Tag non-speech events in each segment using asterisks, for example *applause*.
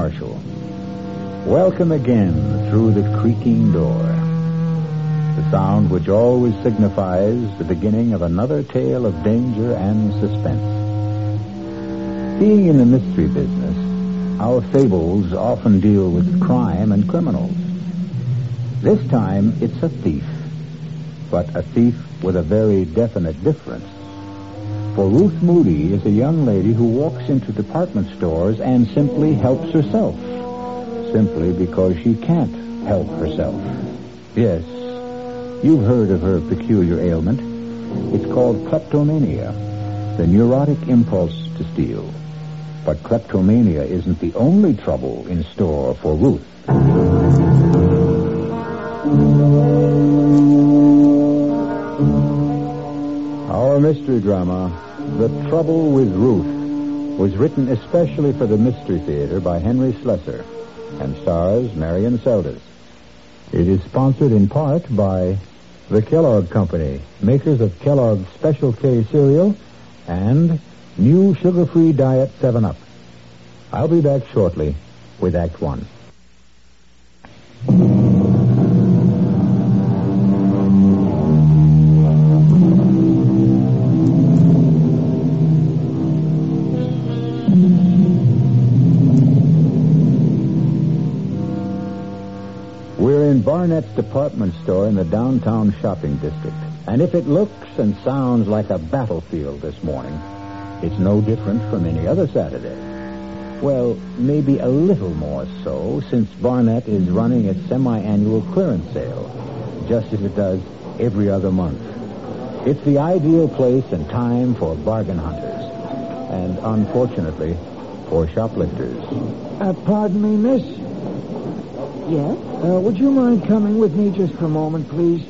Marshall. Welcome again through the creaking door. The sound which always signifies the beginning of another tale of danger and suspense. Being in the mystery business, our fables often deal with crime and criminals. This time, it's a thief, but a thief with a very definite difference. For Ruth Moody is a young lady who walks into department stores and simply helps herself. Simply because she can't help herself. Yes, you've heard of her peculiar ailment. It's called kleptomania, the neurotic impulse to steal. But kleptomania isn't the only trouble in store for Ruth. mystery drama, The Trouble with Ruth, was written especially for the Mystery Theater by Henry Slesar and stars Marion Seldes. It is sponsored in part by the Kellogg Company, makers of Kellogg's Special K cereal and new sugar-free diet 7-Up. I'll be back shortly with Act 1. Barnett's department store in the downtown shopping district. And if it looks and sounds like a battlefield this morning, it's no different from any other Saturday. Well, maybe a little more so, since Barnett is running its semi-annual clearance sale, just as it does every other month. It's the ideal place and time for bargain hunters, and unfortunately, for shoplifters. Uh, pardon me, miss. Yes? Uh, would you mind coming with me just for a moment, please?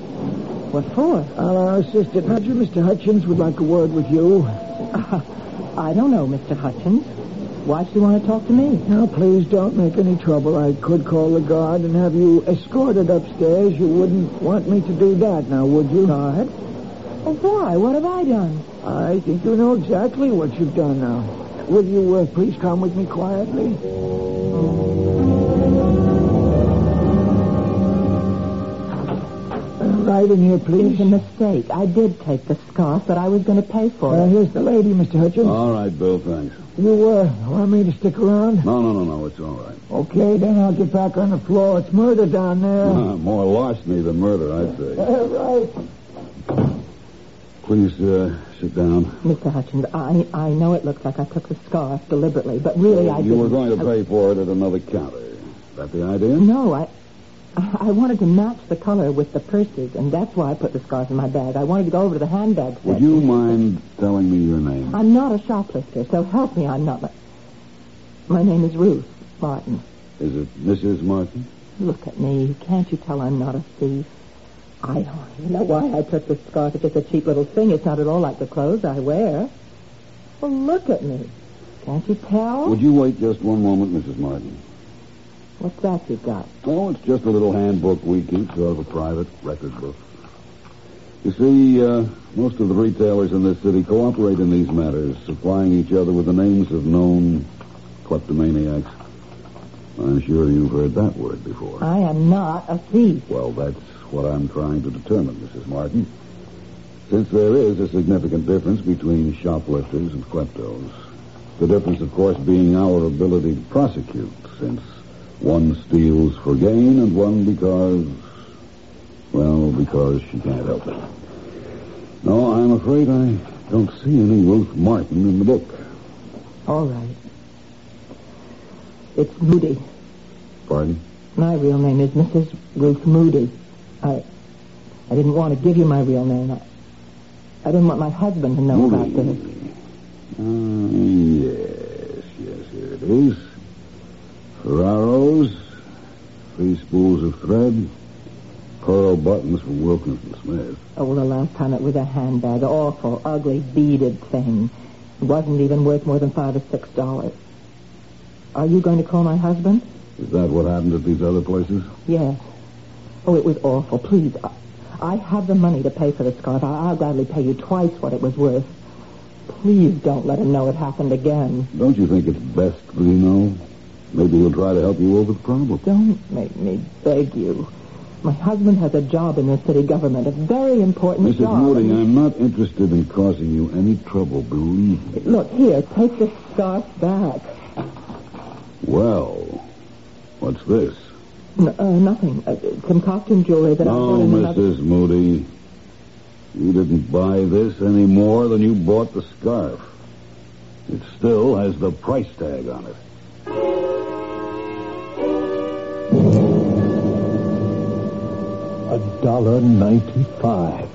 What for? Uh, our assistant manager, Mr. Hutchins, would like a word with you. *laughs* I don't know, Mr. Hutchins. Why should you want to talk to me? Now, please don't make any trouble. I could call the guard and have you escorted upstairs. You wouldn't want me to do that, now, would you? Guard? Oh, why? What have I done? I think you know exactly what you've done now. Will you uh, please come with me quietly? Right in here, please. It's a mistake. I did take the scarf, but I was going to pay for Uh, it. here's the lady, Mr. Hutchins. All right, Bill, thanks. You uh, want me to stick around? No, no, no, no, it's all right. Okay, then I'll get back on the floor. It's murder down there. Uh, *laughs* more larceny than murder, I'd say. Uh, right. Please uh, sit down. Mr. Hutchins, I, I know it looks like I took the scarf deliberately, but really I you didn't. were going to I- pay for it at another counter. Is that the idea? No, I... I wanted to match the color with the purses, and that's why I put the scarf in my bag. I wanted to go over to the handbag section. Would you mind telling me your name? I'm not a shoplifter, so help me, I'm not. My name is Ruth Martin. Is it Mrs. Martin? Look at me. Can't you tell I'm not a thief? I don't even know why I took the scarf. It's just a cheap little thing. It's not at all like the clothes I wear. Well, look at me. Can't you tell? Would you wait just one moment, Mrs. Martin? What's that you've got? Oh, it's just a little handbook we keep, sort of a private record book. You see, uh, most of the retailers in this city cooperate in these matters, supplying each other with the names of known kleptomaniacs. I'm sure you've heard that word before. I am not a thief. Well, that's what I'm trying to determine, Mrs. Martin. Since there is a significant difference between shoplifters and kleptos, the difference, of course, being our ability to prosecute, since one steals for gain and one because, well, because she can't help it. No, I'm afraid I don't see any Ruth Martin in the book. All right. It's Moody. Pardon? My real name is Mrs. Ruth Moody. I I didn't want to give you my real name. I, I didn't want my husband to know about this. Uh, yes, yes, here it is. Ferraro's, three spools of thread, pearl buttons from Wilkinson Smith. Oh, well, the last time it was a handbag. Awful, ugly, beaded thing. It wasn't even worth more than five or six dollars. Are you going to call my husband? Is that what happened at these other places? Yes. Oh, it was awful. Please, I, I have the money to pay for the scarf. I, I'll gladly pay you twice what it was worth. Please don't let him know it happened again. Don't you think it's best he know? Maybe he'll try to help you over the problem. Don't make me beg you. My husband has a job in the city government, a very important job. Mrs. job. Moody, I'm not interested in causing you any trouble, believe me. Look, here, take the scarf back. Well, what's this? N- uh, nothing. Uh, some costume jewelry that I No, bought in another... Mrs. Moody. You didn't buy this any more than you bought the scarf. It still has the price tag on it. A dollar ninety-five.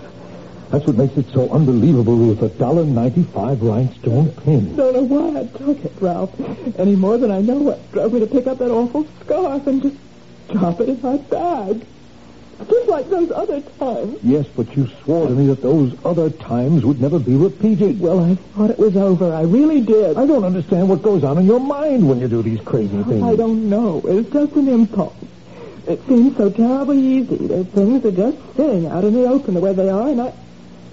That's what makes it so unbelievable, Ruth. A dollar ninety-five rhinestone pin. don't know why I took it, Ralph. Any more than I know what drove me to pick up that awful scarf and just drop it in my bag. Just like those other times. Yes, but you swore to me that those other times would never be repeated. Well, I thought it was over. I really did. I don't understand what goes on in your mind when you do these crazy things. I don't know. It's just an impulse. It seems so terribly easy. There's things are just sitting out in the open the way they are, and I,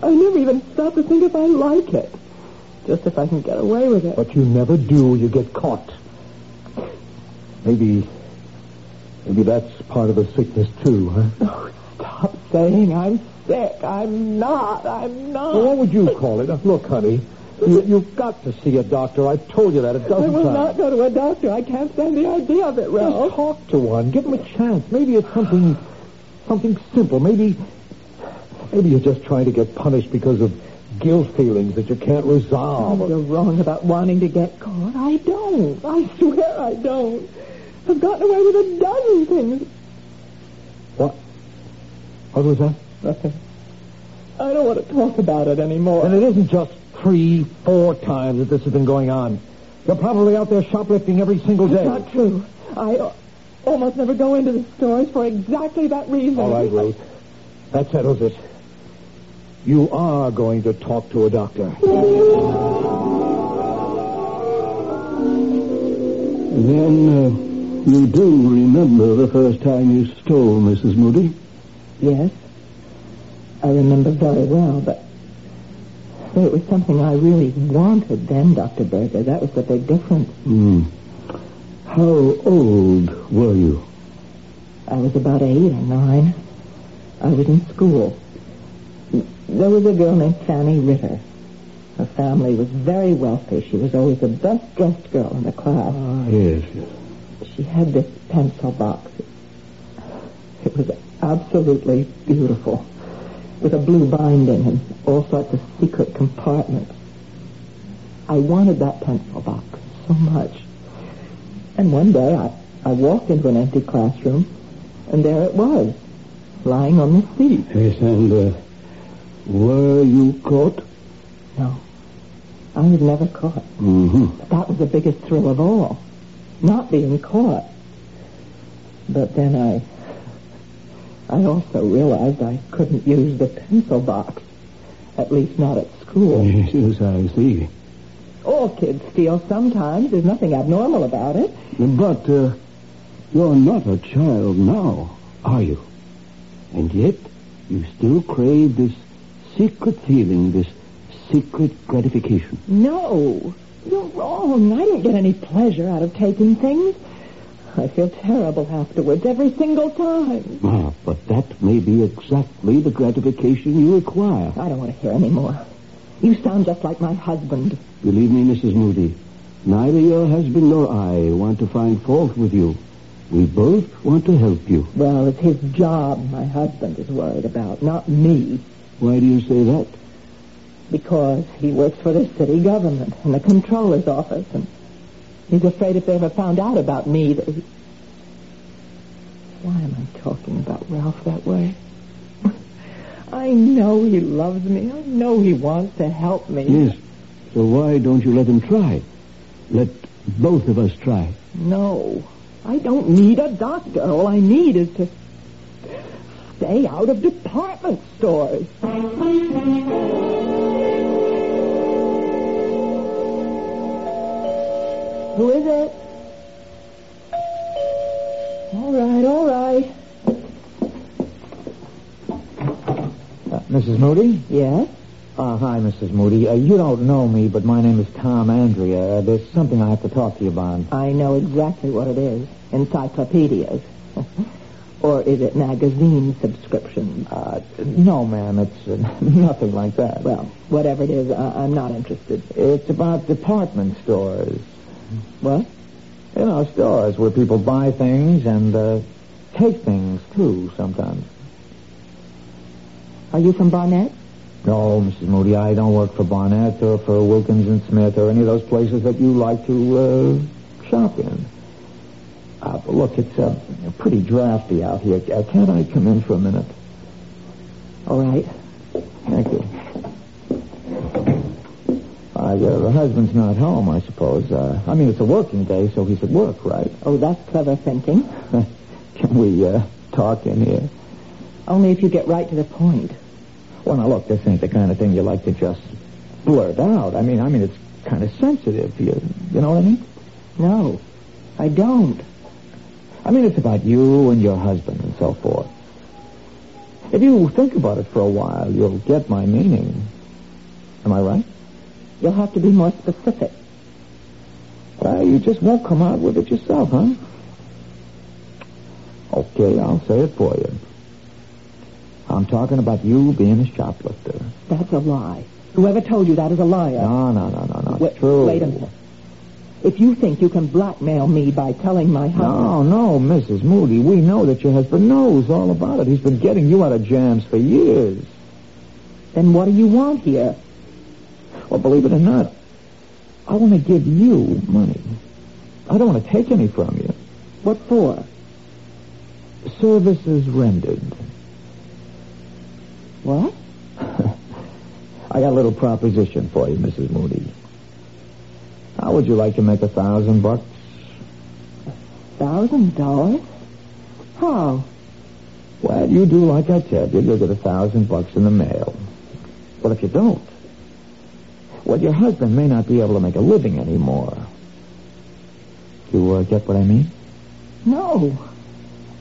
I never even stop to think if I like it. Just if I can get away with it. But you never do. You get caught. Maybe, maybe that's part of the sickness too, huh? Oh, stop saying I'm sick. I'm not. I'm not. Well, what would you call it? Look, honey, you, you've got to see a doctor. I've told you that a I dozen times. I will not go to a doctor. I can't stand the idea of it, Ralph. Just talk to one. Give him a chance. Maybe it's something, something simple. Maybe, maybe you're just trying to get punished because of guilt feelings that you can't resolve. Oh, you're wrong about wanting to get caught. I don't. I swear I don't. I've gotten away with a dozen things. What? What was that? Nothing. I don't want to talk about it anymore. And it isn't just three, four times that this has been going on. You're probably out there shoplifting every single day. It's not true. I uh, almost never go into the stores for exactly that reason. All right, Ruth. That settles it. You are going to talk to a doctor. Then uh, you do remember the first time you stole, Mrs. Moody? Yes. I remember very well, but it was something I really wanted then, Dr. Berger. That was the big difference. Hmm. How old were you? I was about eight or nine. I was in school. There was a girl named Fanny Ritter. Her family was very wealthy. She was always the best dressed girl in the class. Ah, yes, yes. She had this pencil box. It was absolutely beautiful, with a blue binding and all sorts of secret compartments. I wanted that pencil box so much. And one day I, I walked into an empty classroom, and there it was, lying on the seat. Yes, and uh, were you caught? No, I was never caught. Mm-hmm. But that was the biggest thrill of all, not being caught. But then I, I also realized I couldn't use the pencil box, at least not at school. Yes, yes, I see. All kids steal sometimes. There's nothing abnormal about it. But uh, you're not a child now, are you? And yet you still crave this secret feeling, this secret gratification. No, you're wrong. I don't get any pleasure out of taking things. I feel terrible afterwards every single time. Ah, but that may be exactly the gratification you require. I don't want to hear any more. You sound just like my husband. Believe me, Mrs. Moody, neither your husband nor I want to find fault with you. We both want to help you. Well, it's his job my husband is worried about, not me. Why do you say that? Because he works for the city government in the controller's office, and he's afraid if they ever found out about me that he... Why am I talking about Ralph that way? *laughs* I know he loves me. I know he wants to help me. Yes. So why don't you let him try? Let both of us try. No, I don't need a doctor. All I need is to stay out of department stores. Who is it? All right, all right. Uh, Mrs. Moody? Yes? Uh, hi, Mrs. Moody. Uh, you don't know me, but my name is Tom Andrea. Uh, there's something I have to talk to you about. I know exactly what it is. Encyclopedias. *laughs* or is it magazine subscriptions? Uh, no, ma'am, it's uh, *laughs* nothing like that. Well, whatever it is, I- I'm not interested. It's about department stores. What? You know, stores where people buy things and uh, take things, too, sometimes. Are you from Barnett? No, Mrs. Moody, I don't work for Barnett or for Wilkins and Smith or any of those places that you like to uh, shop in. Uh, but look, it's uh, pretty drafty out here. Uh, can't I come in for a minute? All right. Thank you. Uh, your husband's not home, I suppose. Uh, I mean, it's a working day, so he's at work, right? Oh, that's clever thinking. *laughs* Can we uh, talk in here? Only if you get right to the point. Well, now look, this ain't the kind of thing you like to just blurt out. I mean, I mean, it's kind of sensitive. You, you know what I mean? No, I don't. I mean, it's about you and your husband and so forth. If you think about it for a while, you'll get my meaning. Am I right? You'll have to be more specific. Well, you just won't come out with it yourself, huh? Okay, I'll say it for you. I'm talking about you being a shoplifter. That's a lie. Whoever told you that is a liar. No, no, no, no, no. Wait, true. wait a minute. If you think you can blackmail me by telling my husband... No, no, Mrs. Moody. We know that your husband knows all about it. He's been getting you out of jams for years. Then what do you want here? Well, believe it or not, I want to give you money. I don't want to take any from you. What for? Services rendered. What? *laughs* I got a little proposition for you, Mrs. Moody. How would you like to make a thousand bucks? A Thousand dollars? How? Well, you do like I tell you. You'll get a thousand bucks in the mail. Well, if you don't, well, your husband may not be able to make a living anymore. You uh, get what I mean? No.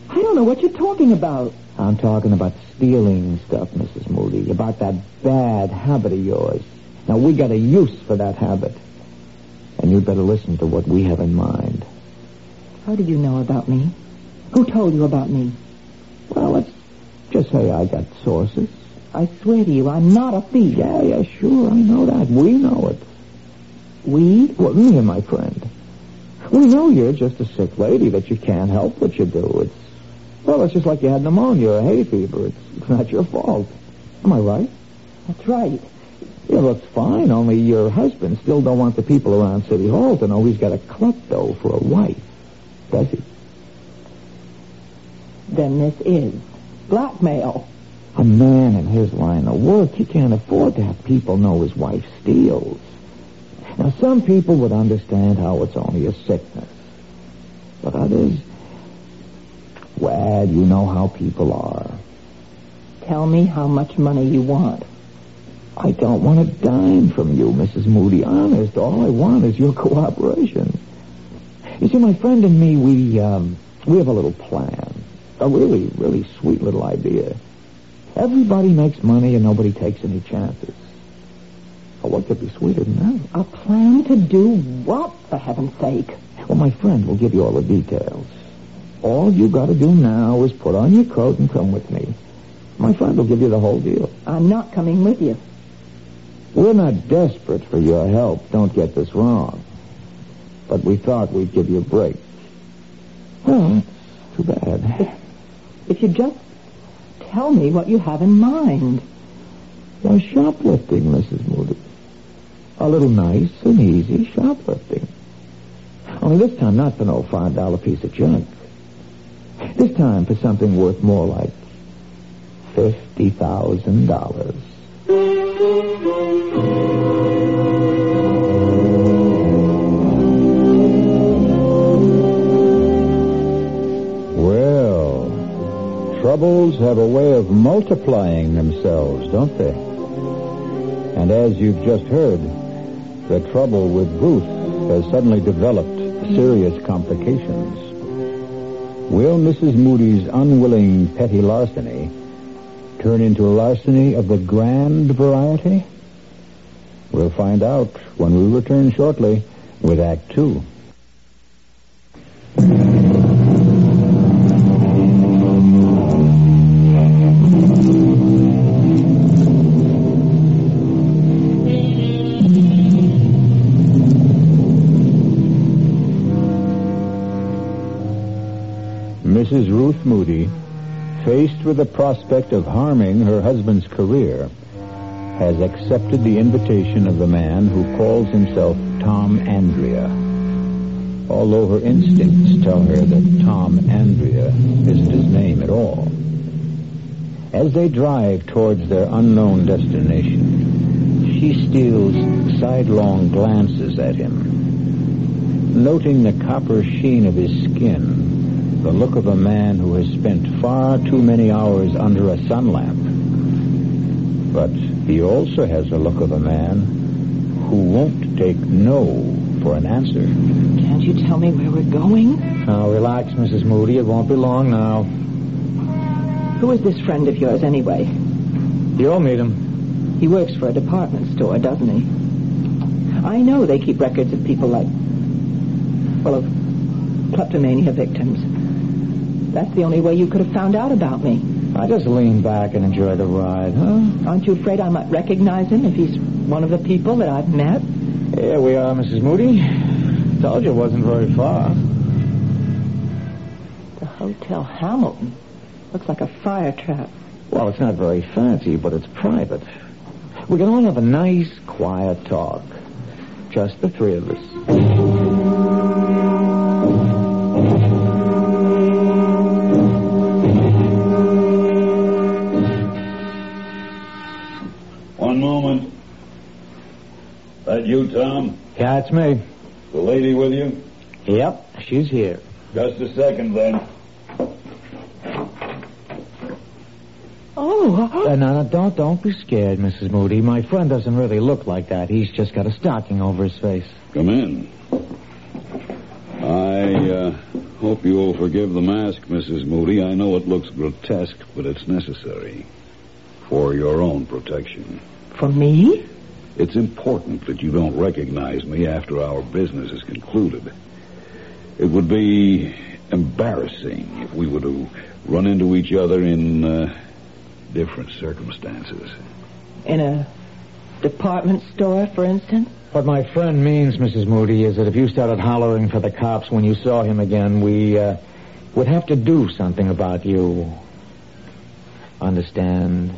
I don't know what you're talking about. I'm talking about stealing stuff, Mrs. Moody, about that bad habit of yours. Now, we got a use for that habit. And you'd better listen to what we have in mind. How did you know about me? Who told you about me? Well, let's just say I got sources. I swear to you, I'm not a thief. Yeah, yeah, sure, I know that. We know it. We? Well, me and my friend. We know you're just a sick lady, that you can't help what you do. It's, well, it's just like you had pneumonia or hay fever. It's, it's not your fault. Am I right? That's right. Yeah, looks fine, only your husband still don't want the people around City Hall to know he's got a klepto for a wife. Does he? Then this is blackmail. A man in his line of work, he can't afford to have people know his wife steals. Now, some people would understand how it's only a sickness. But others, well, you know how people are. Tell me how much money you want. I don't want a dime from you, Mrs. Moody. Honest, all I want is your *laughs* cooperation. You see, my friend and me, we, um, we have a little plan. A really, really sweet little idea. Everybody makes money and nobody takes any chances. Well, what could be sweeter than that? A plan to do what, for heaven's sake? Well, my friend will give you all the details. All you got to do now is put on your coat and come with me. My friend will give you the whole deal. I'm not coming with you. We're not desperate for your help. Don't get this wrong. But we thought we'd give you a break. Well, that's too bad. If you just tell me what you have in mind. Why, shoplifting, Mrs. Moody. A little nice and easy shoplifting. Only this time not for no $5 piece of junk. This time for something worth more like $50,000. Troubles have a way of multiplying themselves, don't they? And as you've just heard, the trouble with Ruth has suddenly developed serious complications. Will Mrs. Moody's unwilling petty larceny turn into a larceny of the grand variety? We'll find out when we return shortly with Act Two. Ruth Moody, faced with the prospect of harming her husband's career, has accepted the invitation of the man who calls himself Tom Andrea. Although her instincts tell her that Tom Andrea isn't his name at all. As they drive towards their unknown destination, she steals sidelong glances at him, noting the copper sheen of his skin, the look of a man who has spent far too many hours under a sun lamp. But he also has the look of a man who won't take no for an answer. Can't you tell me where we're going? Now, relax, Mrs. Moody. It won't be long now. Who is this friend of yours, anyway? You'll meet him. He works for a department store, doesn't he? I know they keep records of people like, well, of kleptomania victims. That's the only way you could have found out about me. I just lean back and enjoy the ride, huh? Aren't you afraid I might recognize him if he's one of the people that I've met? Here we are, Mrs. Moody. Told you it wasn't very far. The Hotel Hamilton. Looks like a fire trap. Well, it's not very fancy, but it's private. We can all have a nice, quiet talk. Just the three of us. It's me. The lady with you? Yep, she's here. Just a second, then. Oh, Uh, no, no, don't, don't be scared, Mrs. Moody. My friend doesn't really look like that. He's just got a stocking over his face. Come in. I uh, hope you will forgive the mask, Mrs. Moody. I know it looks grotesque, but it's necessary for your own protection. for me? It's important that you don't recognize me after our business is concluded. It would be embarrassing if we were to run into each other in uh, different circumstances. In a department store, for instance? What my friend means, Mrs. Moody, is that if you started hollering for the cops when you saw him again, we uh, would have to do something about you. Understand?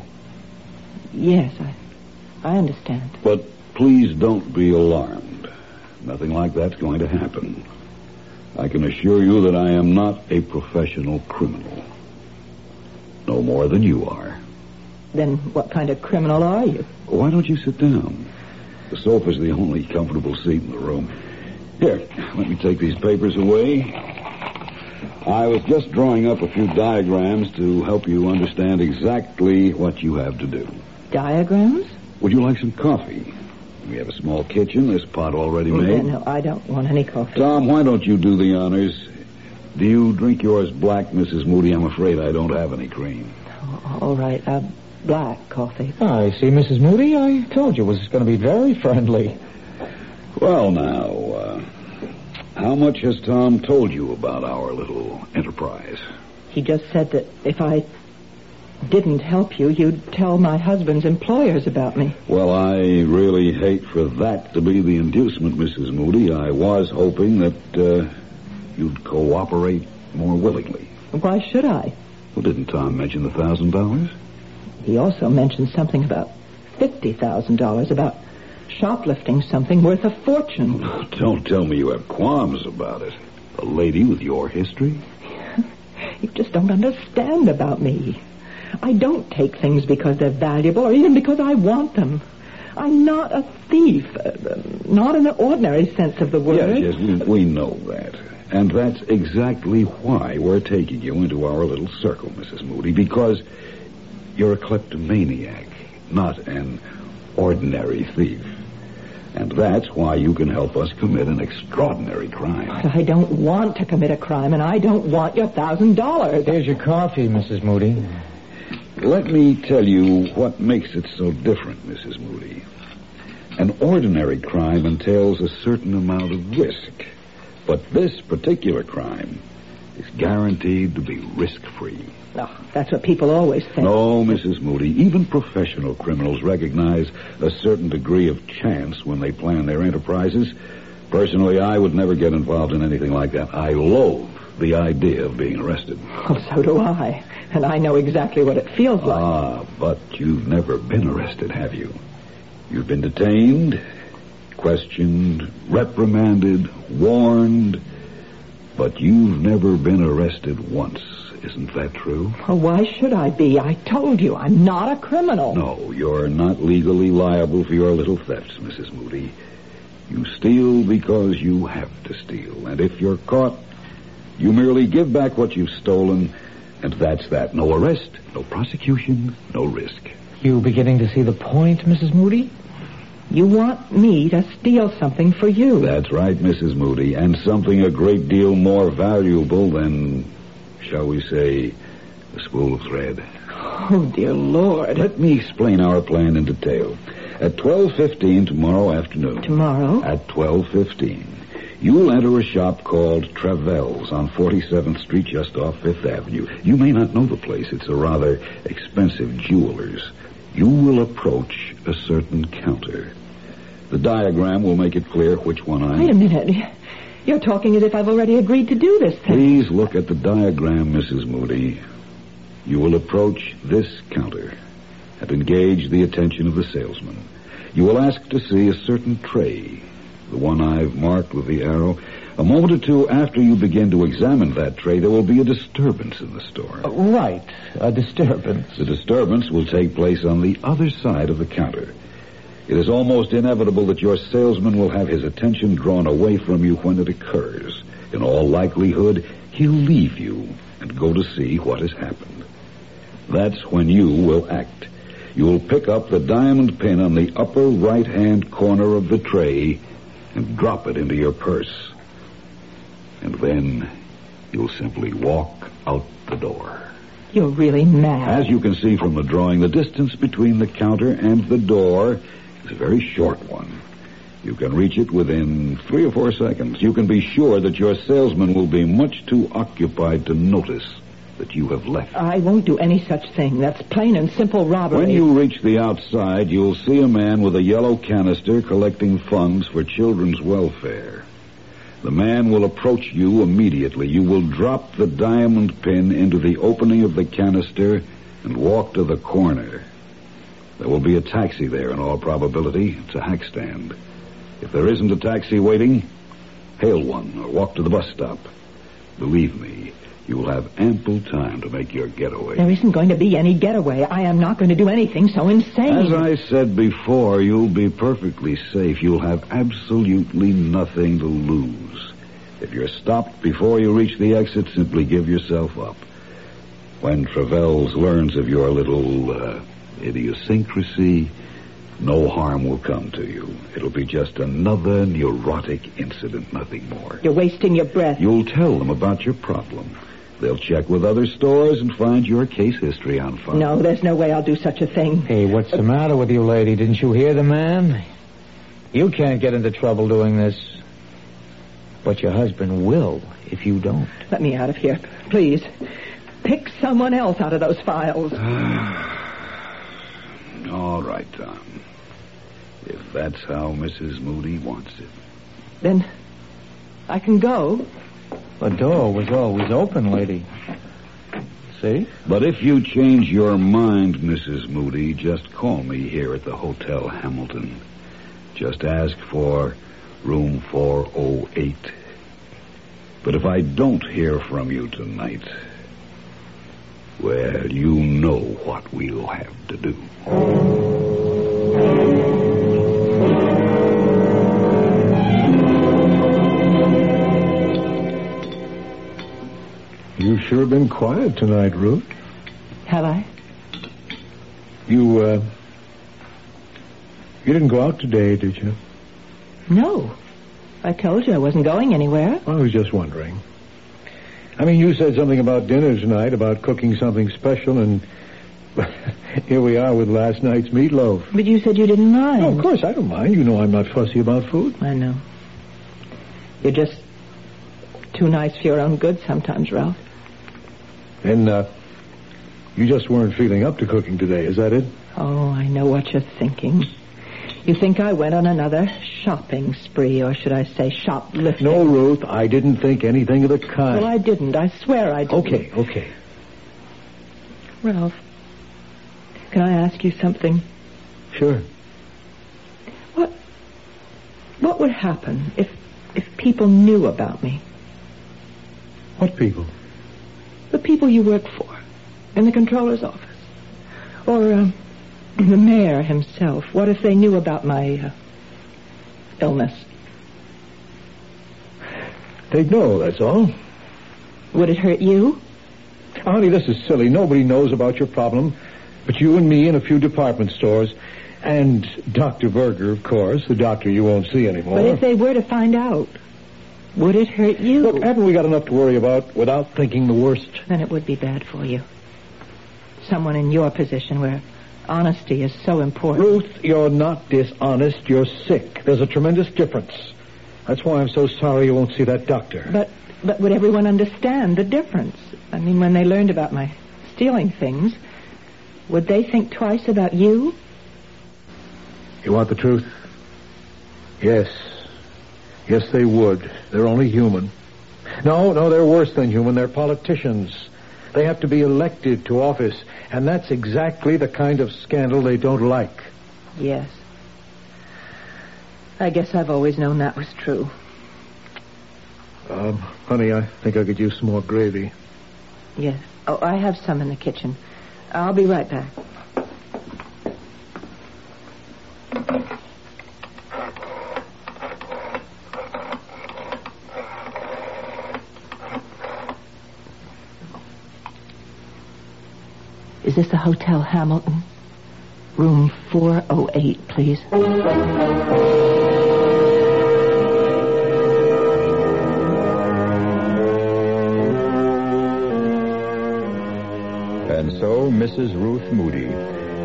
Yes, I, I understand. But please don't be alarmed. Nothing like that's going to happen. I can assure you that I am not a professional criminal. No more than you are. Then what kind of criminal are you? Why don't you sit down? The sofa's the only comfortable seat in the room. Here, let me take these papers away. I was just drawing up a few diagrams to help you understand exactly what you have to do. Diagrams? Would you like some coffee? We have a small kitchen. This pot already Yeah, made. no, I don't want any coffee. Tom, why don't you do the honors? Do you drink yours black, Mrs. Moody? I'm afraid I don't have any cream. All right, uh, black coffee. I see, Mrs. Moody. I told you it was going to be very friendly. Well, now, uh, how much has Tom told you about our little enterprise? He just said that if I didn't help you, you'd tell my husband's employers about me. Well, I really hate for that to be the inducement, Mrs. Moody. I was hoping that uh, you'd cooperate more willingly. Why should I? Well, didn't Tom mention the thousand dollars? He also mentioned something about $50,000, about shoplifting something worth a fortune. *laughs* Don't tell me you have qualms about it. A lady with your history? *laughs* You just don't understand about me. I don't take things because they're valuable or even because I want them. I'm not a thief, uh, not in the ordinary sense of the word. Yes, yes, we, we know that. And that's exactly why we're taking you into our little circle, Mrs. Moody, because you're a kleptomaniac, not an ordinary thief. And that's why you can help us commit an extraordinary crime. I don't want to commit a crime, and I don't want your thousand dollars. Here's your coffee, Mrs. Moody. Let me tell you what makes it so different, Mrs. Moody. An ordinary crime entails a certain amount of risk. But this particular crime is guaranteed to be risk-free. No, that's what people always think. No, Mrs. Moody. Even professional criminals recognize a certain degree of chance when they plan their enterprises. Personally, I would never get involved in anything like that. I loathe the idea of being arrested. Oh, so do I. And I know exactly what it feels like. Ah, but you've never been arrested, have you? You've been detained, questioned, reprimanded, warned, but you've never been arrested once. Isn't that true? Well, why should I be? I told you, I'm not a criminal. No, you're not legally liable for your little thefts, Mrs. Moody. You steal because you have to steal. And if you're caught, you merely give back what you've stolen, and that's that. No arrest, no prosecution, no risk. You beginning to see the point, Mrs. Moody? You want me to steal something for you. That's right, Mrs. Moody, and something a great deal more valuable than, shall we say, a spool of thread. Oh, dear Lord. Let me explain our plan in detail. At 12.15 tomorrow afternoon. Tomorrow? At 12.15. You'll enter a shop called Travell's on 47th Street, just off Fifth Avenue. You may not know the place. It's a rather expensive jeweler's. You will approach a certain counter. The diagram will make it clear which one I... Wait a minute. You're talking as if I've already agreed to do this thing. Please look at the diagram, Mrs. Moody. You will approach this counter and engage the attention of the salesman. You will ask to see a certain tray, the one I've marked with the arrow. A moment or two after you begin to examine that tray, there will be a disturbance in the store. Uh, right, a disturbance. The disturbance will take place on the other side of the counter. It is almost inevitable that your salesman will have his attention drawn away from you when it occurs. In all likelihood, he'll leave you and go to see what has happened. That's when you will act. You will pick up the diamond pin on the upper right-hand corner of the tray and drop it into your purse. And then you'll simply walk out the door. You're really mad. As you can see from the drawing, the distance between the counter and the door is a very short one. You can reach it within three or four seconds. You can be sure that your salesman will be much too occupied to notice that you have left. I won't do any such thing. That's plain and simple robbery. When you reach the outside, you'll see a man with a yellow canister collecting funds for children's welfare. The man will approach you immediately. You will drop the diamond pin into the opening of the canister and walk to the corner. There will be a taxi there in all probability. It's a hack stand. If there isn't a taxi waiting, hail one or walk to the bus stop. Believe me, you will have ample time to make your getaway. There isn't going to be any getaway. I am not going to do anything so insane. As I said before, you'll be perfectly safe. You'll have absolutely nothing to lose. If you're stopped before you reach the exit, simply give yourself up. When Travels learns of your little uh, idiosyncrasy, no harm will come to you. It'll be just another neurotic incident, nothing more. You're wasting your breath. You'll tell them about your problem. They'll check with other stores and find your case history on file. No, there's no way I'll do such a thing. Hey, what's the matter with you, lady? Didn't you hear the man? You can't get into trouble doing this. But your husband will if you don't. Let me out of here, please. Pick someone else out of those files. *sighs* All right, Tom. If that's how Mrs. Moody wants it. Then I can go. The door was always open, lady. See? But if you change your mind, Mrs. Moody, just call me here at the Hotel Hamilton. Just ask for room 408. But if I don't hear from you tonight, well, you know what we'll have to do. Sure been quiet tonight, Ruth. Have I? You, uh, you didn't go out today, did you? No. I told you I wasn't going anywhere. I was just wondering. I mean, you said something about dinner tonight, about cooking something special, and *laughs* here we are with last night's meatloaf. But you said you didn't mind. Oh, of course, I don't mind. You know I'm not fussy about food. I know. You're just too nice for your own good sometimes, Ralph. And, uh, you just weren't feeling up to cooking today, is that it? Oh, I know what you're thinking. You think I went on another shopping spree, or should I say shoplifting? No, Ruth, I didn't think anything of the kind. Well, I didn't. I swear I didn't. Okay, okay. Ralph, can I ask you something? Sure. What what would happen if if people knew about me? What people? People you work for in the controller's office. Or um, the mayor himself. What if they knew about my uh, illness? They'd know, that's all. Would it hurt you? Honey, this is silly. Nobody knows about your problem but you and me and a few department stores. And Dr. Berger, of course, the doctor you won't see anymore. But if they were to find out, would it hurt you? Look, haven't we got enough to worry about without thinking the worst? Then it would be bad for you. Someone in your position where honesty is so important. Ruth, you're not dishonest. You're sick. There's a tremendous difference. That's why I'm so sorry you won't see that doctor. But but would everyone understand the difference? I mean, when they learned about my stealing things, would they think twice about you? You want the truth? Yes. Yes, they would. They're only human. No, no, they're worse than human. They're politicians. They have to be elected to office, and that's exactly the kind of scandal they don't like. Yes. I guess I've always known that was true. Um, honey, I think I could use some more gravy. Yes. Oh, I have some in the kitchen. I'll be right back. Is this the Hotel Hamilton? Room 408, please. And so Mrs. Ruth Moody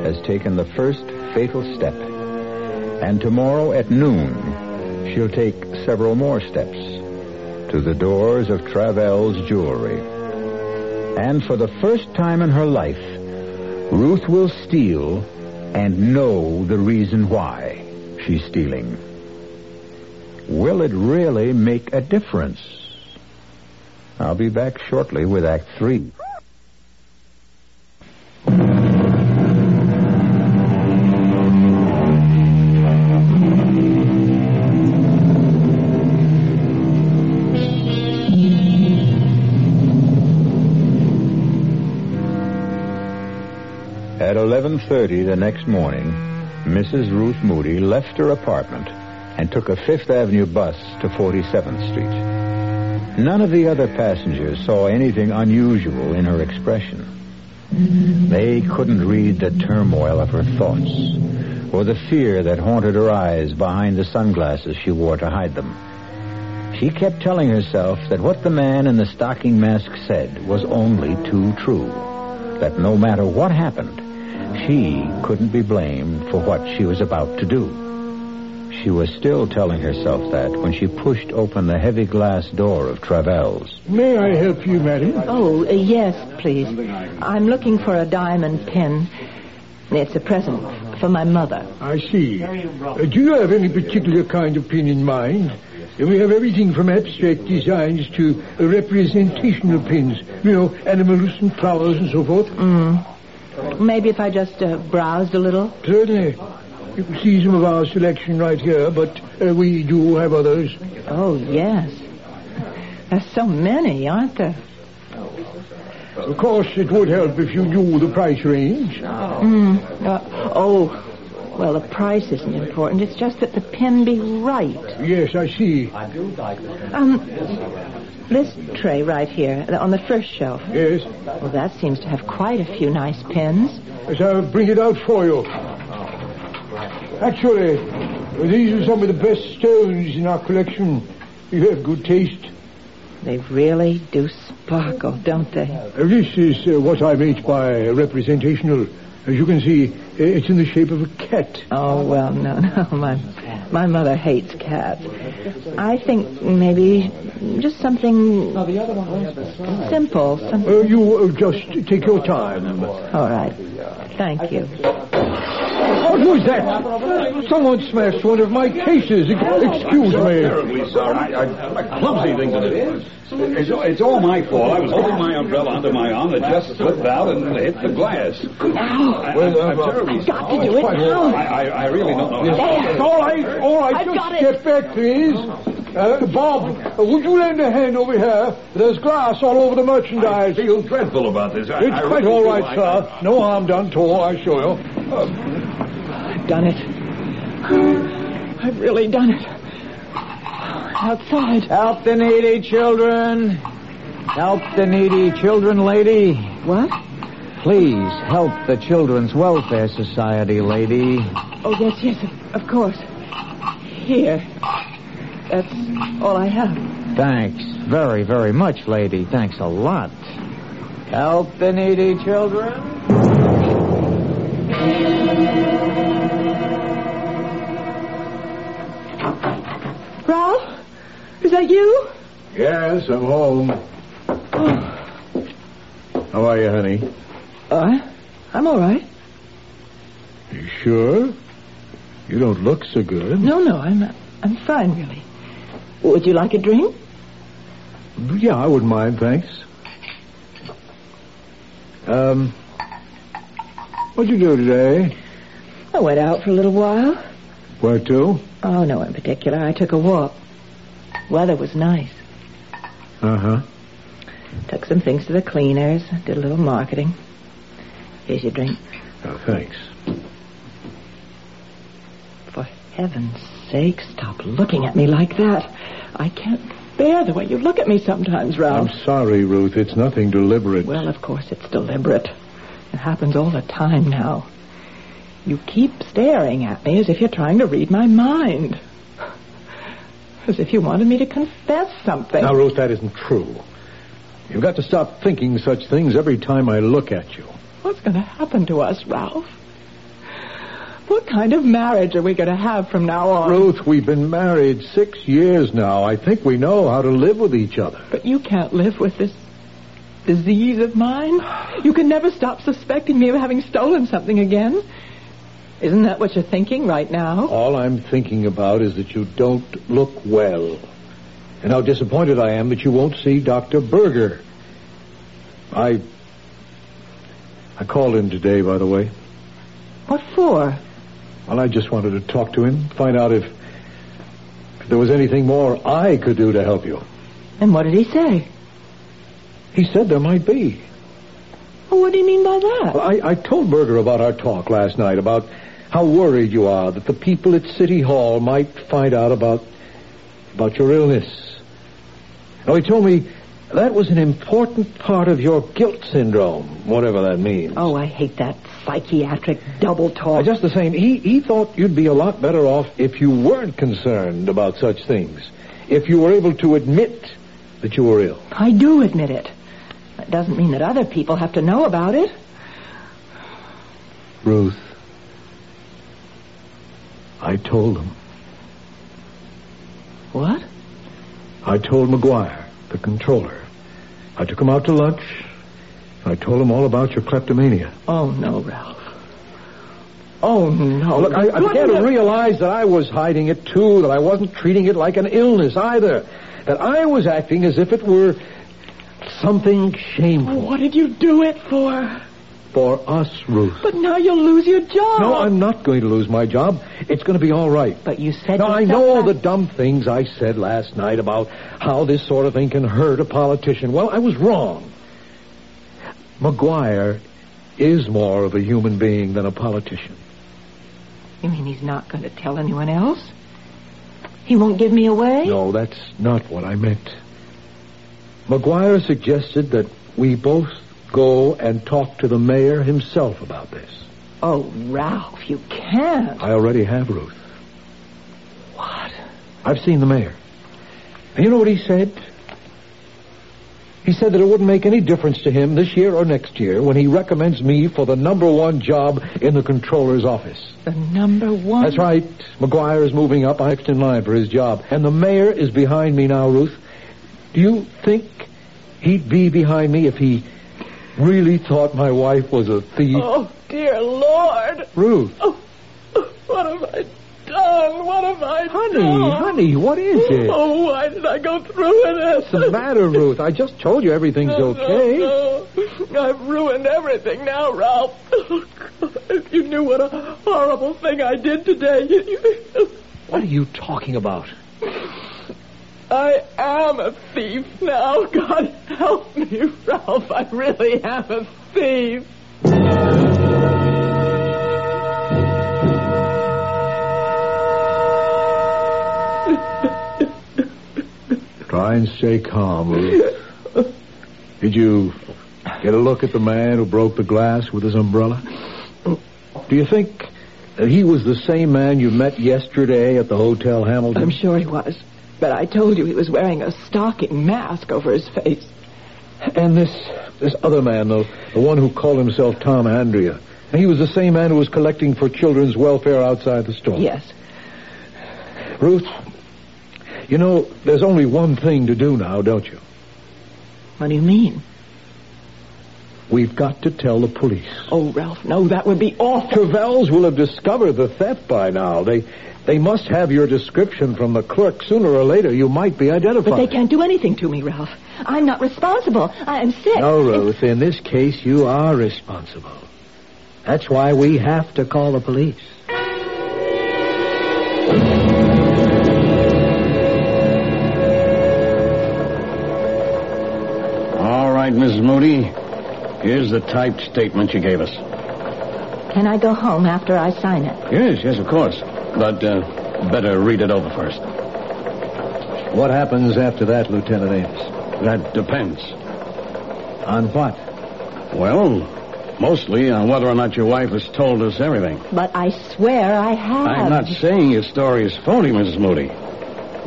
has taken the first fatal step. And tomorrow at noon, she'll take several more steps to the doors of Travel's Jewelry. And for the first time in her life, Ruth will steal and know the reason why she's stealing. Will it really make a difference? I'll be back shortly with Act 3. 11:30 the next morning, Mrs. Ruth Moody left her apartment and took a Fifth Avenue bus to 47th Street. None of the other passengers saw anything unusual in her expression. They couldn't read the turmoil of her thoughts or the fear that haunted her eyes behind the sunglasses she wore to hide them. She kept telling herself that what the man in the stocking mask said was only too true. That no matter what happened, she couldn't be blamed for what she was about to do. She was still telling herself that when she pushed open the heavy glass door of Travel's. May I help you, madam? Oh, uh, yes, please. I'm looking for a diamond pin. It's a present for my mother. I see. Uh, do you have any particular kind of pin in mind? Uh, we have everything from abstract designs to uh, representational pins. You know, animals and flowers and so forth. Maybe if I just uh, browsed a little. Certainly. You can see some of our selection right here, but uh, we do have others. Oh, yes. There's so many, aren't there? Of course, it would help if you knew the price range. Mm. Uh, oh, well, the price isn't important. It's just that the pen be right. Yes, I see. I do like that. Um, This tray right here, on the first shelf. Yes. Well, that seems to have quite a few nice pins. Yes, I'll bring it out for you. Actually, these are some of the best stones in our collection. You have good taste. They really do sparkle, don't they? This is uh, what I meant by representational. As you can see, it's in the shape of a cat. Oh, well, no, *laughs* no. My, my mother hates cats. I think maybe just something simple. Some... Uh, you uh, just take your time. All right. Thank you. What was that? Someone smashed one of my cases. Excuse me. Terribly sorry. I, I, a clumsy thing to do. It's, it's all my fault. I was holding my umbrella under my arm. It just slipped out and hit the glass. I, Well, I'm uh, terribly Got to do it now. I, I, I really don't know. There. All right, all right. I've just got it. step back, please. Uh, Bob, uh, would you lend a hand over here? There's glass all over the I merchandise. feel dreadful about this. I, It's I quite all right, I- sir. No harm done to all, I assure you. I've done it. I've really done it. Outside. Help the needy children. Help the needy children, lady. What? Please help the Children's Welfare Society, lady. Oh, yes, yes, of, of course. Here. That's all I have. Thanks very, very much, lady. Thanks a lot. Help the needy children. Ralph? Is that you? Yes, I'm home. *sighs* How are you, honey? Uh, I'm all right. You sure? You don't look so good. No, no, I'm I'm fine, really. Would you like a drink? Yeah, I wouldn't mind, thanks. Um, what'd you do today? I went out for a little while. Where to? Oh, no, in particular. I took a walk. Weather was nice. Uh-huh. Took some things to the cleaners. Did a little marketing. Here's your drink. Oh, thanks. For heaven's sake, stop looking at me like that. I can't bear the way you look at me sometimes, Ralph. I'm sorry, Ruth. It's nothing deliberate. Well, of course, it's deliberate. It happens all the time now. You keep staring at me as if you're trying to read my mind. As if you wanted me to confess something. Now, Ruth, that isn't true. You've got to stop thinking such things every time I look at you. What's going to happen to us, Ralph? What kind of marriage are we going to have from now on? Ruth, we've been married six years now. I think we know how to live with each other. But you can't live with this disease of mine. You can never stop suspecting me of having stolen something again. Isn't that what you're thinking right now? All I'm thinking about is that you don't look well. And how disappointed I am that you won't see Dr. Berger. I. I called him today, by the way. What for? Well, I just wanted to talk to him, find out if, if there was anything more I could do to help you. And what did he say? He said there might be. Well, what do you mean by that? Well, I, I told Berger about our talk last night, about how worried you are that the people at City Hall might find out about about your illness. Now, he told me that was an important part of your guilt syndrome, whatever that means. Oh, I hate that psychiatric double talk. Just the same, he, he thought you'd be a lot better off if you weren't concerned about such things. If you were able to admit that you were ill. I do admit it. That doesn't mean that other people have to know about it. Ruth, I told him. What? I told McGuire, the controller. I took him out to lunch. I told him all about your kleptomania. Oh, no, Ralph. Oh, no. Look, I, I began to realize that I was hiding it too, that I wasn't treating it like an illness either, that I was acting as if it were something shameful What did you do it for? for us, Ruth. But now you'll lose your job. No, I'm not going to lose my job. It's going to be all right. But you said No, I know all the dumb things I said last night about how this sort of thing can hurt a politician. Well, I was wrong. McGuire is more of a human being than a politician. You mean he's not going to tell anyone else? He won't give me away? No, that's not what I meant. McGuire suggested that we both go and talk to the mayor himself about this. Oh, Ralph, you can't. I already have, Ruth. What? I've seen the mayor. And you know what he said? He said that it wouldn't make any difference to him this year or next year when he recommends me for the number one job in the controller's office. The number one? That's right. McGuire is moving up next in line for his job. And the mayor is behind me now, Ruth. Do you think he'd be behind me if he really thought my wife was a thief? Oh, dear Lord. Ruth. Oh, what have I done? What have I Honey, done? honey, honey, what is it? Oh, why did I go through with this? What's the matter, Ruth? I just told you everything's No, okay. no, no. I've ruined everything now, Ralph. Oh, if you knew what a horrible thing I did today. What are you talking about? I am a thief now. God help me, Ralph. I really am a thief. Try and stay calm, Ruth. Did you get a look at the man who broke the glass with his umbrella? Do you think that he was the same man you met yesterday at the Hotel Hamilton? I'm sure he was. But I told you he was wearing a stocking mask over his face. And this this other man, the, the one who called himself Tom Andrea, he was the same man who was collecting for children's welfare outside the store. Yes. Ruth, you know, there's only one thing to do now, don't you? What do you mean? We've got to tell the police. Oh, Ralph, no, that would be awful. Travels will have discovered the theft by now. They they must have your description from the clerk. Sooner or later, you might be identified. But they can't do anything to me, Ralph. I'm not responsible. I am sick. No, Ruth. In this case, you are responsible. That's why we have to call the police. All right, Mrs. Moody. Here's the typed statement you gave us. Can I go home after I sign it? Yes, yes, of course. But uh, better read it over first. What happens after that, Lieutenant Ames? That depends. On what? Well, mostly on whether or not your wife has told us everything. But I swear I have. I'm not saying your story is phony, Mrs. Moody.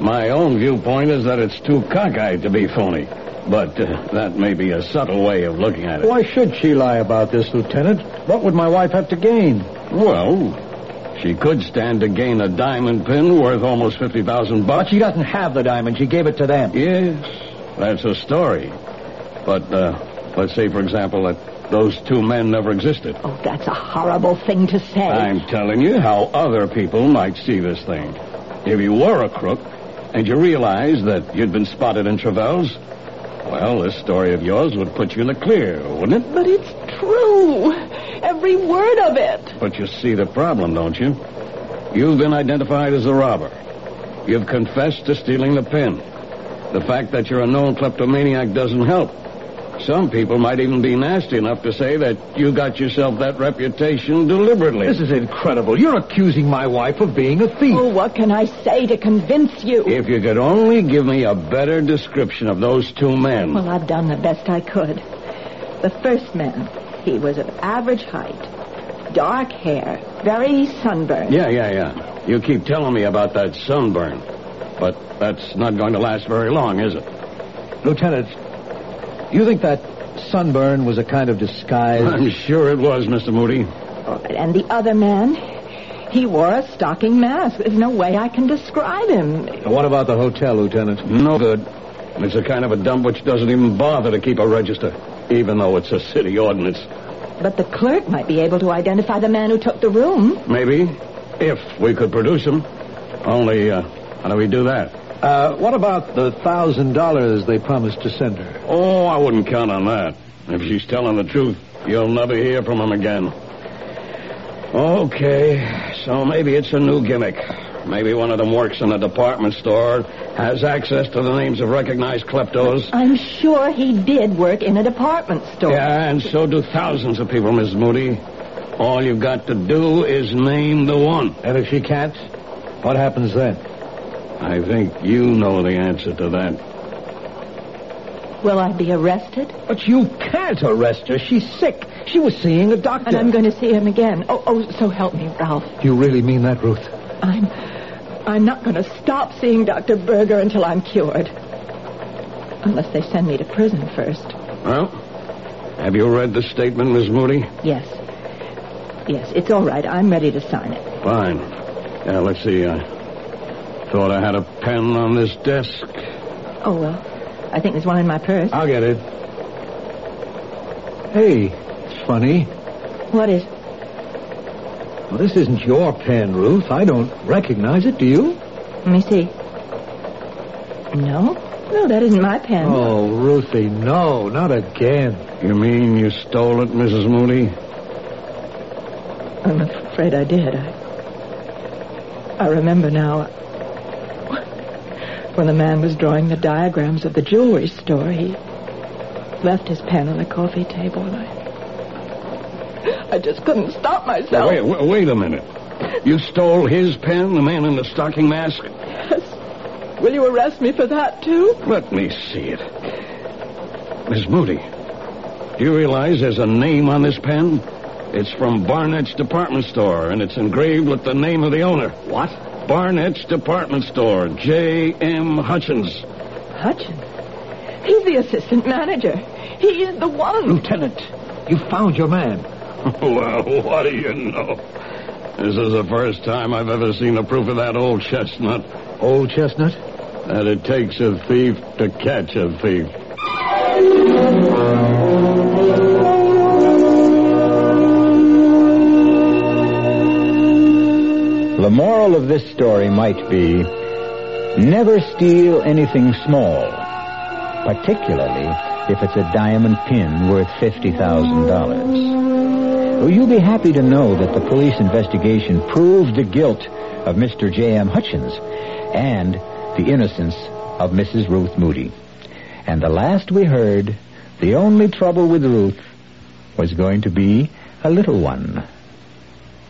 My own viewpoint is that it's too cockeyed to be phony. But uh, that may be a subtle way of looking at it. Why should she lie about this, Lieutenant? What would my wife have to gain? Well, she could stand to gain a diamond pin worth almost 50,000 But bucks. she doesn't have the diamond. She gave it to them. Yes, that's a story. But uh, let's say, for example, that those two men never existed. Oh, that's a horrible thing to say. I'm telling you how other people might see this thing. If you were a crook and you realized that you'd been spotted in Travels, well, this story of yours would put you in the clear, wouldn't it? But it's true. Every word of it. But you see the problem, don't you? You've been identified as a robber. You've confessed to stealing the pin. The fact that you're a known kleptomaniac doesn't help. Some people might even be nasty enough to say that you got yourself that reputation deliberately. This is incredible. You're accusing my wife of being a thief. Oh, what can I say to convince you? If you could only give me a better description of those two men. Well, I've done the best I could. The first man, he was of average height, dark hair, very sunburned. Yeah, yeah, yeah. You keep telling me about that sunburn. But that's not going to last very long, is it? Lieutenant, you think that sunburn was a kind of disguise? I'm sure it was, Mr. Moody. All right, And the other man, he wore a stocking mask. There's no way I can describe him. what about the hotel, Lieutenant? No good. It's a kind of a dump which doesn't even bother to keep a register, even though it's a city ordinance. But the clerk might be able to identify the man who took the room. Maybe, if we could produce him. Only, uh, how do we do that? Uh, what about the thousand dollars they promised to send her? Oh, I wouldn't count on that. If she's telling the truth, you'll never hear from him again. Okay, so maybe it's a new gimmick. Maybe one of them works in a department store, has access to the names of recognized kleptos. I'm sure he did work in a department store. Yeah, and so do thousands of people, Miss Moody. All you've got to do is name the one. And if she can't, what happens then? I think you know the answer to that. Will I be arrested? But you can't arrest her. She's sick. She was seeing a doctor. And I'm going to see him again. Oh, oh, so help me, Ralph. You really mean that, Ruth? I'm. I'm not going to stop seeing Dr. Berger until I'm cured. Unless they send me to prison first. Well, have you read the statement, Miss Moody? Yes. Yes, it's all right. I'm ready to sign it. Fine. Now, let's see. I thought I had a pen on this desk. Oh, well, I think there's one in my purse. I'll get it. Hey, it's funny. What is? Well, this isn't your pen, Ruth. I don't recognize it. Do you? Let me see. No? No, that isn't my pen. Oh, Ruthie, no, not again. You mean you stole it, Mrs. Moody? I'm afraid I did. I, I remember now. When the man was drawing the diagrams of the jewelry store, he left his pen on the coffee table, and I, I just couldn't stop myself. Wait, wait, wait a minute. You stole his pen, the man in the stocking mask? Yes. Will you arrest me for that, too? Let me see it. Miss Moody, do you realize there's a name on this pen? It's from Barnett's department store, and it's engraved with the name of the owner. What? Barnett's department store, J.M. Hutchins. Hutchins? He's the assistant manager. He's the one. Lieutenant, you found your man. *laughs* well, what do you know? This is the first time I've ever seen a proof of that old chestnut. Old chestnut? That it takes a thief to catch a thief. Moral of this story might be never steal anything small, particularly if it's a diamond pin worth $50,000. Will you be happy to know that the police investigation proved the guilt of Mr. J.M. Hutchins and the innocence of Mrs. Ruth Moody. And the last we heard, the only trouble with Ruth was going to be a little one.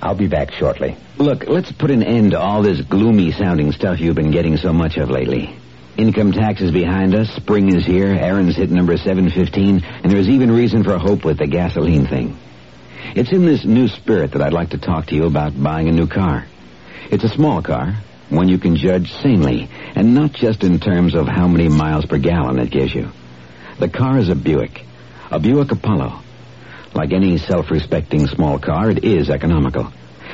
I'll be back shortly. Look, let's put an end to all this gloomy sounding stuff you've been getting so much of lately. Income tax is behind us, spring is here, Aaron's hit number 715, and there's even reason for hope with the gasoline thing. It's in this new spirit that I'd like to talk to you about buying a new car. It's a small car, one you can judge sanely, and not just in terms of how many miles per gallon it gives you. The car is a Buick, a Buick Apollo. Like any self-respecting small car, it is economical.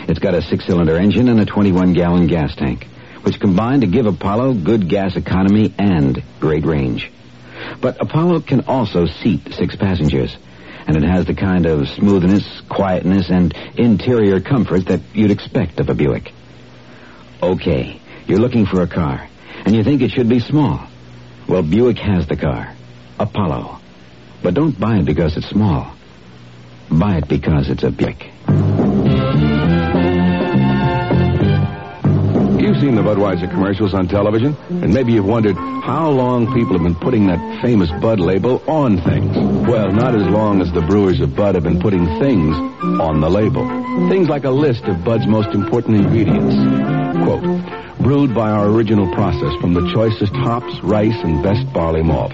It's got a six-cylinder engine and a 21-gallon gas tank, which combine to give Apollo good gas economy and great range. But Apollo can also seat six passengers, and it has the kind of smoothness, quietness, and interior comfort that you'd expect of a Buick. Okay, you're looking for a car, and you think it should be small. Well, Buick has the car, Apollo. But don't buy it because it's small. Buy it because it's a Buick. You've seen the Budweiser commercials on television, and maybe you've wondered how long people have been putting that famous Bud label on things. Well, not as long as the brewers of Bud have been putting things on the label. Things like a list of Bud's most important ingredients. Quote, brewed by our original process from the choicest hops, rice, and best barley malt.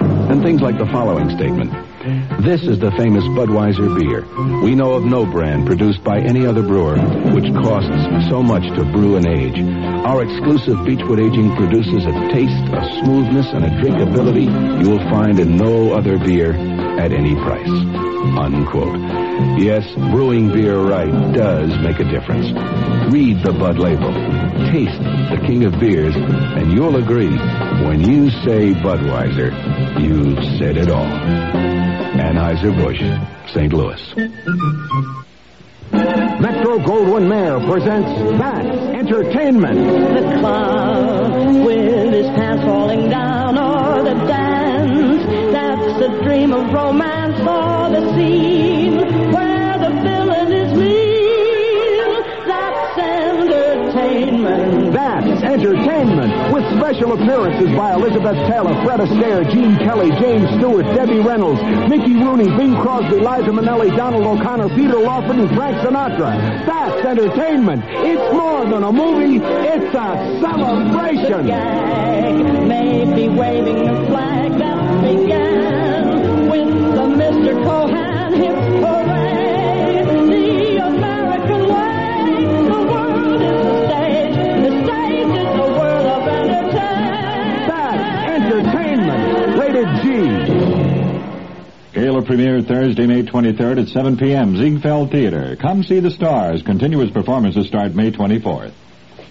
And things like the following statement. This is the famous Budweiser beer. We know of no brand produced by any other brewer which costs so much to brew and age. Our exclusive Beechwood aging produces a taste, a smoothness, and a drinkability you will find in no other beer at any price. Unquote. Yes, brewing beer right does make a difference. Read the Bud label. Taste the king of beers, and you'll agree when you say Budweiser, you've said it all. Anheuser-Busch, St. Louis. Metro Goldwyn Mayer presents That's Entertainment. The clown with his pants falling down or the dance. That's a dream of romance or the scene entertainment. That's entertainment. With special appearances by Elizabeth Taylor, Fred Astaire, Gene Kelly, James Stewart, Debbie Reynolds, Mickey Rooney, Bing Crosby, Liza Minnelli, Donald O'Connor, Peter Lawford, and Frank Sinatra. That's entertainment. It's more than a movie. It's a celebration. The gag may be waving the flag that began with the Mr. Cohan. Gala premiere Thursday, May 23rd at 7 p.m. Ziegfeld Theater. Come see the stars. Continuous performances start May 24th.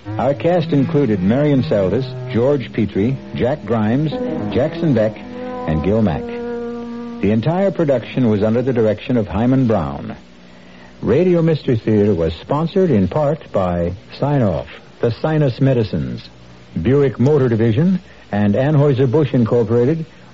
Our cast included Marion Seldes, George Petrie, Jack Grimes, Jackson Beck, and Gil Mack. The entire production was under the direction of Himan Brown. Radio Mystery Theater was sponsored in part by Sine-Off, the Sinus Medicines, Buick Motor Division, and Anheuser-Busch Incorporated,